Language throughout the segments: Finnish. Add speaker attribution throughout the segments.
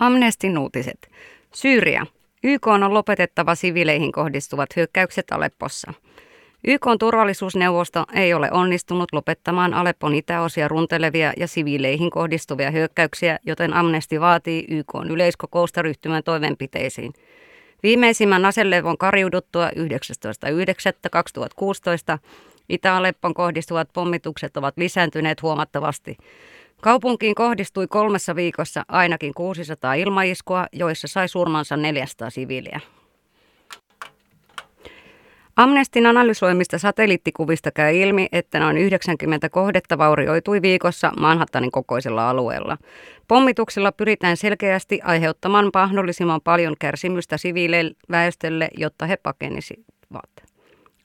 Speaker 1: Amnestin uutiset. Syyria. YK on lopetettava siviileihin kohdistuvat hyökkäykset Aleppossa. YK turvallisuusneuvosto ei ole onnistunut lopettamaan Aleppon itäosia runtelevia ja siviileihin kohdistuvia hyökkäyksiä, joten Amnesti vaatii YK yleiskokousta ryhtymään toimenpiteisiin. Viimeisimmän aselevon kariuduttua 19.9.2016 Itä-Aleppon kohdistuvat pommitukset ovat lisääntyneet huomattavasti. Kaupunkiin kohdistui kolmessa viikossa ainakin 600 ilmaiskua, joissa sai surmansa 400 siviiliä. Amnestin analysoimista satelliittikuvista käy ilmi, että noin 90 kohdetta vaurioitui viikossa Manhattanin kokoisella alueella. Pommituksilla pyritään selkeästi aiheuttamaan mahdollisimman paljon kärsimystä siviileille väestölle, jotta he pakenisivat.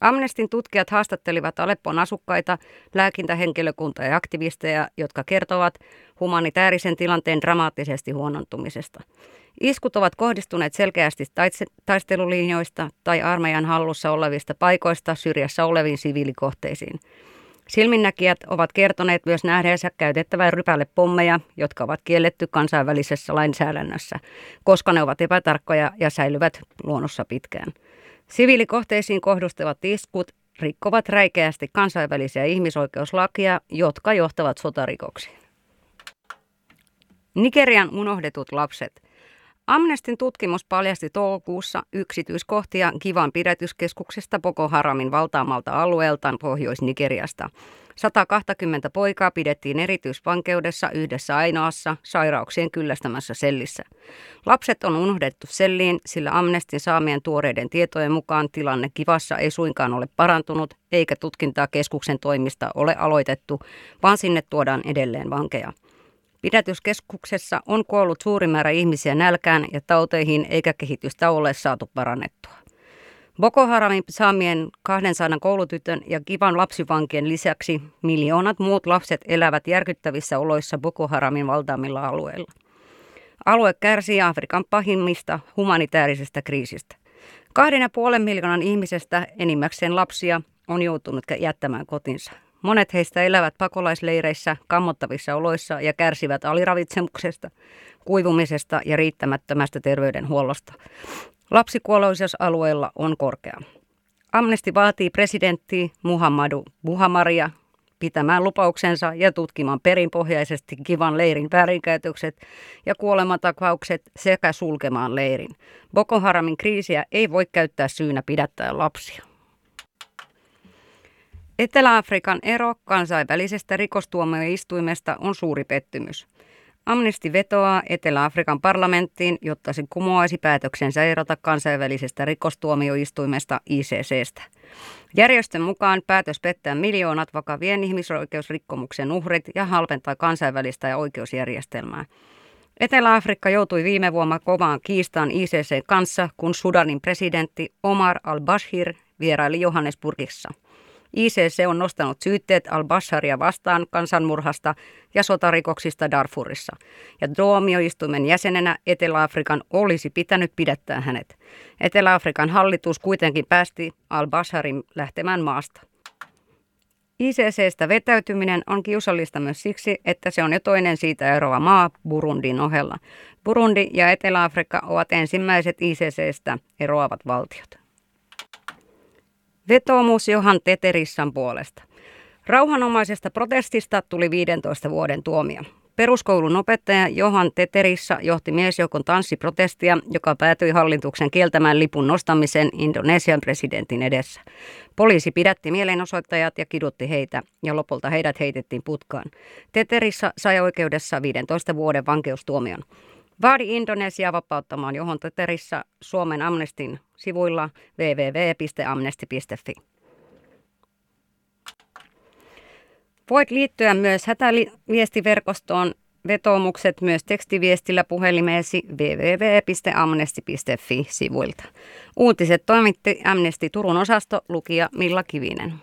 Speaker 1: Amnestin tutkijat haastattelivat Aleppon asukkaita, lääkintähenkilökuntaa ja aktivisteja, jotka kertovat humanitaarisen tilanteen dramaattisesti huonontumisesta. Iskut ovat kohdistuneet selkeästi taistelulinjoista tai armeijan hallussa olevista paikoista syrjässä oleviin siviilikohteisiin. Silminnäkijät ovat kertoneet myös nähneensä käytettävää rypälle pommeja, jotka ovat kielletty kansainvälisessä lainsäädännössä, koska ne ovat epätarkkoja ja säilyvät luonnossa pitkään. Siviilikohteisiin kohdistuvat iskut rikkovat räikeästi kansainvälisiä ihmisoikeuslakia, jotka johtavat sotarikoksiin. Nigerian unohdetut lapset. Amnestin tutkimus paljasti toukokuussa yksityiskohtia Kivan pidätyskeskuksesta Boko Haramin valtaamalta alueelta Pohjois-Nigeriasta. 120 poikaa pidettiin erityisvankeudessa yhdessä ainoassa sairauksien kyllästämässä sellissä. Lapset on unohdettu selliin, sillä Amnestin saamien tuoreiden tietojen mukaan tilanne Kivassa ei suinkaan ole parantunut, eikä tutkintaa keskuksen toimista ole aloitettu, vaan sinne tuodaan edelleen vankeja. Pidätyskeskuksessa on kuollut suuri määrä ihmisiä nälkään ja tauteihin, eikä kehitystä ole saatu parannettua. Boko Haramin saamien 200 koulutytön ja kivan lapsivankien lisäksi miljoonat muut lapset elävät järkyttävissä oloissa Boko Haramin valtaamilla alueilla. Alue kärsii Afrikan pahimmista humanitaarisesta kriisistä. Kahden ja puolen miljoonan ihmisestä enimmäkseen lapsia on joutunut jättämään kotinsa. Monet heistä elävät pakolaisleireissä kammottavissa oloissa ja kärsivät aliravitsemuksesta, kuivumisesta ja riittämättömästä terveydenhuollosta. Lapsikuoloisuus alueella on korkea. Amnesti vaatii presidentti Muhammadu Buhamaria pitämään lupauksensa ja tutkimaan perinpohjaisesti kivan leirin väärinkäytökset ja kuolematakaukset sekä sulkemaan leirin. Boko Haramin kriisiä ei voi käyttää syynä pidättää lapsia. Etelä-Afrikan ero kansainvälisestä rikostuomioistuimesta on suuri pettymys. Amnesty vetoaa Etelä-Afrikan parlamenttiin, jotta se kumoaisi päätöksensä erota kansainvälisestä rikostuomioistuimesta ICCstä. Järjestön mukaan päätös pettää miljoonat vakavien ihmisoikeusrikkomuksen uhrit ja halpentaa kansainvälistä ja oikeusjärjestelmää. Etelä-Afrikka joutui viime vuonna kovaan kiistaan ICC kanssa, kun Sudanin presidentti Omar al-Bashir vieraili Johannesburgissa – ICC on nostanut syytteet al-Basharia vastaan kansanmurhasta ja sotarikoksista Darfurissa. Ja tuomioistuimen jäsenenä Etelä-Afrikan olisi pitänyt pidättää hänet. Etelä-Afrikan hallitus kuitenkin päästi al-Basharin lähtemään maasta. ICCstä vetäytyminen on kiusallista myös siksi, että se on jo toinen siitä eroava maa Burundin ohella. Burundi ja Etelä-Afrikka ovat ensimmäiset ICCstä eroavat valtiot. Vetoomus Johan Teterissan puolesta. Rauhanomaisesta protestista tuli 15 vuoden tuomio. Peruskoulun opettaja Johan Teterissa johti miesjoukon tanssiprotestia, joka päätyi hallituksen kieltämään lipun nostamisen Indonesian presidentin edessä. Poliisi pidätti mielenosoittajat ja kidutti heitä, ja lopulta heidät heitettiin putkaan. Teterissa sai oikeudessa 15 vuoden vankeustuomion. Vaadi Indonesia vapauttamaan johon Teterissä Suomen Amnestin sivuilla www.amnesty.fi. Voit liittyä myös hätäviestiverkostoon vetoomukset myös tekstiviestillä puhelimeesi www.amnesty.fi sivuilta. Uutiset toimitti Amnesty Turun osasto lukija Milla Kivinen.